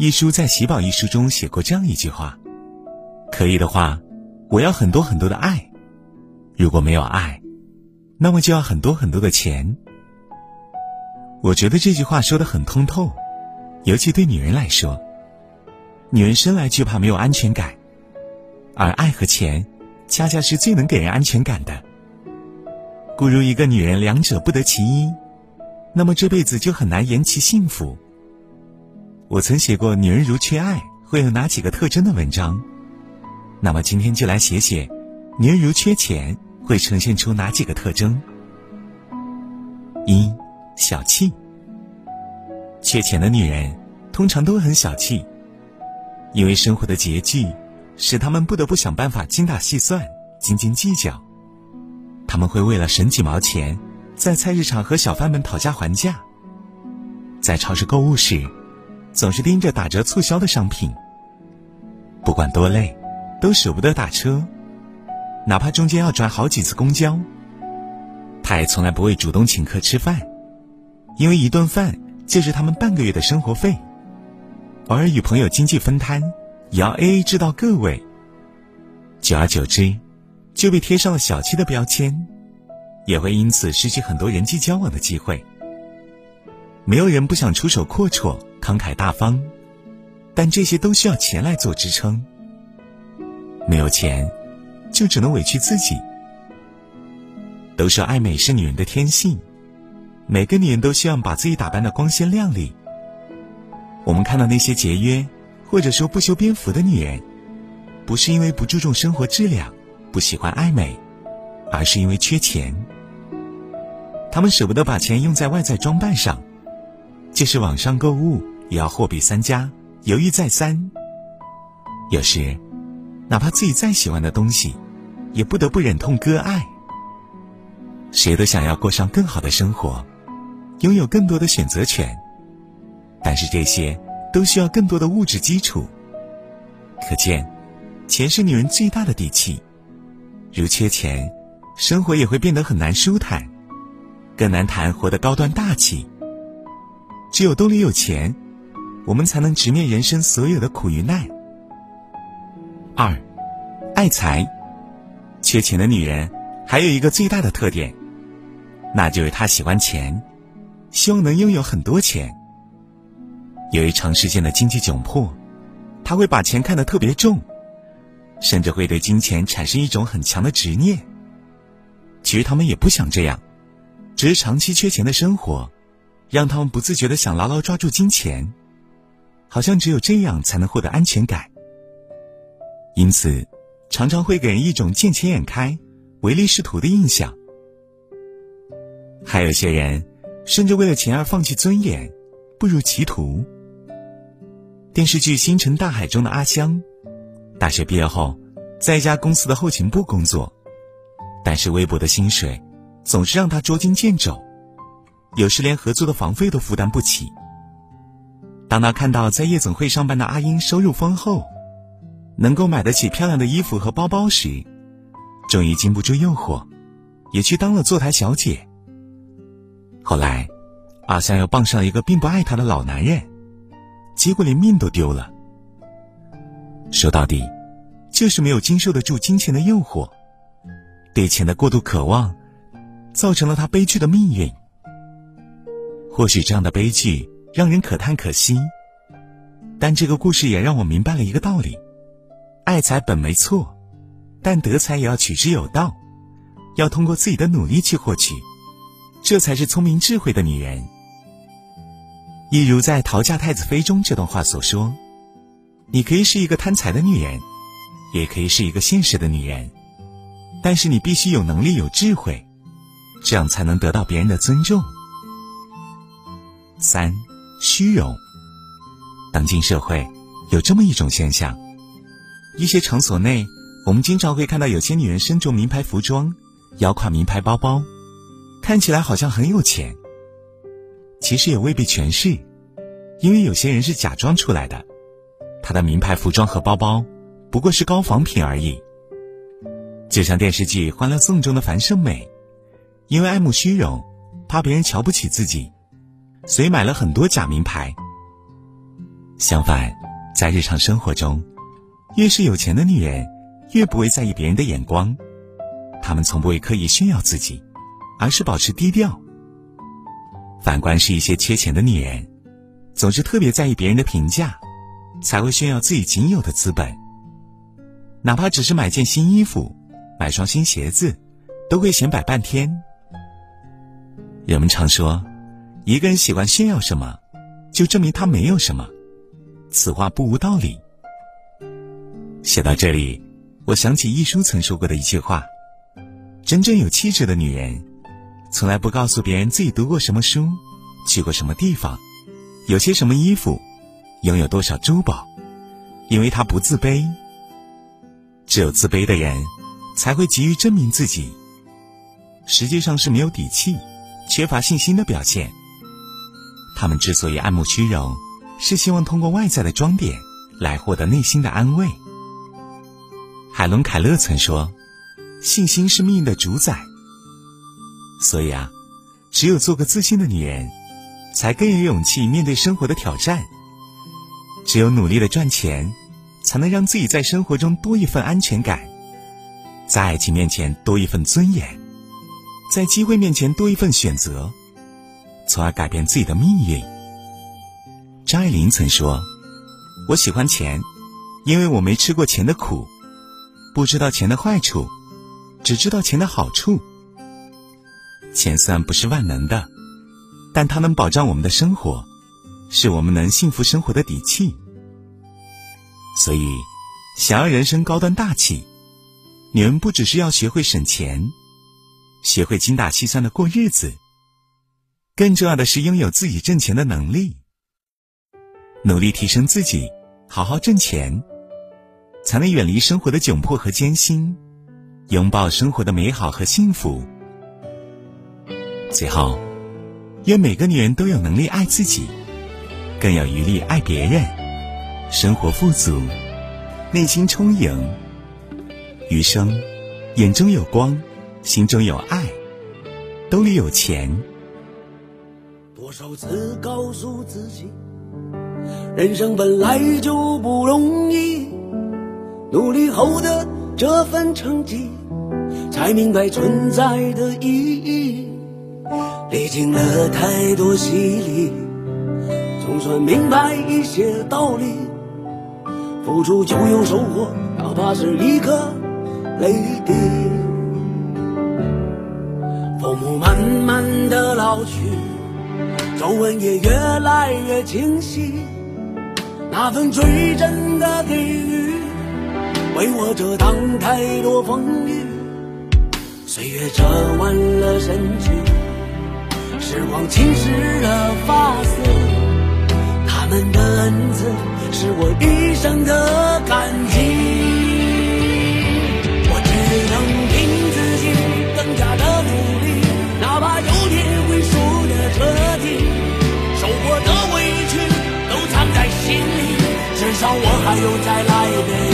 一书在《喜宝》一书中写过这样一句话：“可以的话，我要很多很多的爱；如果没有爱，那么就要很多很多的钱。”我觉得这句话说的很通透，尤其对女人来说，女人生来就怕没有安全感，而爱和钱，恰恰是最能给人安全感的。故如一个女人两者不得其一，那么这辈子就很难言其幸福。我曾写过“女人如缺爱会有哪几个特征”的文章，那么今天就来写写“女人如缺钱会呈现出哪几个特征”。一、小气。缺钱的女人通常都很小气，因为生活的拮据，使她们不得不想办法精打细算、斤斤计较。他们会为了省几毛钱，在菜市场和小贩们讨价还价，在超市购物时。总是盯着打折促销的商品，不管多累，都舍不得打车，哪怕中间要转好几次公交。他也从来不会主动请客吃饭，因为一顿饭就是他们半个月的生活费。偶尔与朋友经济分摊，也要 A A 制到个位。久而久之，就被贴上了小气的标签，也会因此失去很多人际交往的机会。没有人不想出手阔绰。慷慨大方，但这些都需要钱来做支撑。没有钱，就只能委屈自己。都说爱美是女人的天性，每个女人都希望把自己打扮的光鲜亮丽。我们看到那些节约或者说不修边幅的女人，不是因为不注重生活质量，不喜欢爱美，而是因为缺钱。她们舍不得把钱用在外在装扮上。就是网上购物也要货比三家，犹豫再三。有时，哪怕自己再喜欢的东西，也不得不忍痛割爱。谁都想要过上更好的生活，拥有更多的选择权，但是这些都需要更多的物质基础。可见，钱是女人最大的底气。如缺钱，生活也会变得很难舒坦，更难谈活得高端大气。只有兜里有钱，我们才能直面人生所有的苦与难。二，爱财，缺钱的女人还有一个最大的特点，那就是她喜欢钱，希望能拥有很多钱。由于长时间的经济窘迫，她会把钱看得特别重，甚至会对金钱产生一种很强的执念。其实他们也不想这样，只是长期缺钱的生活。让他们不自觉的想牢牢抓住金钱，好像只有这样才能获得安全感。因此，常常会给人一种见钱眼开、唯利是图的印象。还有些人，甚至为了钱而放弃尊严，步入歧途。电视剧《星辰大海》中的阿香，大学毕业后，在一家公司的后勤部工作，但是微薄的薪水，总是让他捉襟见肘。有时连合租的房费都负担不起。当他看到在夜总会上班的阿英收入丰厚，能够买得起漂亮的衣服和包包时，终于禁不住诱惑，也去当了坐台小姐。后来，阿香又傍上了一个并不爱她的老男人，结果连命都丢了。说到底，就是没有经受得住金钱的诱惑，对钱的过度渴望，造成了他悲剧的命运。或许这样的悲剧让人可叹可惜，但这个故事也让我明白了一个道理：爱财本没错，但得财也要取之有道，要通过自己的努力去获取，这才是聪明智慧的女人。一如在《逃嫁太子妃》中这段话所说：“你可以是一个贪财的女人，也可以是一个现实的女人，但是你必须有能力、有智慧，这样才能得到别人的尊重。”三，虚荣。当今社会有这么一种现象：一些场所内，我们经常会看到有些女人身着名牌服装，腰挎名牌包包，看起来好像很有钱。其实也未必全是，因为有些人是假装出来的，她的名牌服装和包包不过是高仿品而已。就像电视剧《欢乐颂》中的樊胜美，因为爱慕虚荣，怕别人瞧不起自己。所以买了很多假名牌。相反，在日常生活中，越是有钱的女人，越不会在意别人的眼光。她们从不会刻意炫耀自己，而是保持低调。反观是一些缺钱的女人，总是特别在意别人的评价，才会炫耀自己仅有的资本。哪怕只是买件新衣服、买双新鞋子，都会显摆半天。人们常说，一个人喜欢炫耀什么，就证明他没有什么。此话不无道理。写到这里，我想起一书曾说过的一句话：真正有气质的女人。从来不告诉别人自己读过什么书，去过什么地方，有些什么衣服，拥有多少珠宝，因为她不自卑。只有自卑的人，才会急于证明自己。实际上是没有底气、缺乏信心的表现。他们之所以爱慕虚荣，是希望通过外在的装点来获得内心的安慰。海伦·凯勒曾说：“信心是命运的主宰。”所以啊，只有做个自信的女人，才更有勇气面对生活的挑战。只有努力的赚钱，才能让自己在生活中多一份安全感，在爱情面前多一份尊严，在机会面前多一份选择，从而改变自己的命运。张爱玲曾说：“我喜欢钱，因为我没吃过钱的苦，不知道钱的坏处，只知道钱的好处。”钱虽然不是万能的，但它能保障我们的生活，是我们能幸福生活的底气。所以，想要人生高端大气，你们不只是要学会省钱，学会精打细算的过日子，更重要的是拥有自己挣钱的能力，努力提升自己，好好挣钱，才能远离生活的窘迫和艰辛，拥抱生活的美好和幸福。最后，愿每个女人都有能力爱自己，更有余力爱别人，生活富足，内心充盈，余生眼中有光，心中有爱，兜里有钱。多少次告诉自己，人生本来就不容易，努力后的这份成绩，才明白存在的意义。历经了太多洗礼，总算明白一些道理。付出就有收获，哪怕是一颗泪滴。父母慢慢的老去，皱纹也越来越清晰。那份最真的给予，为我遮挡太多风雨。岁月折弯了身躯。时光侵蚀了发丝，他们的恩赐是我一生的少我还有再来的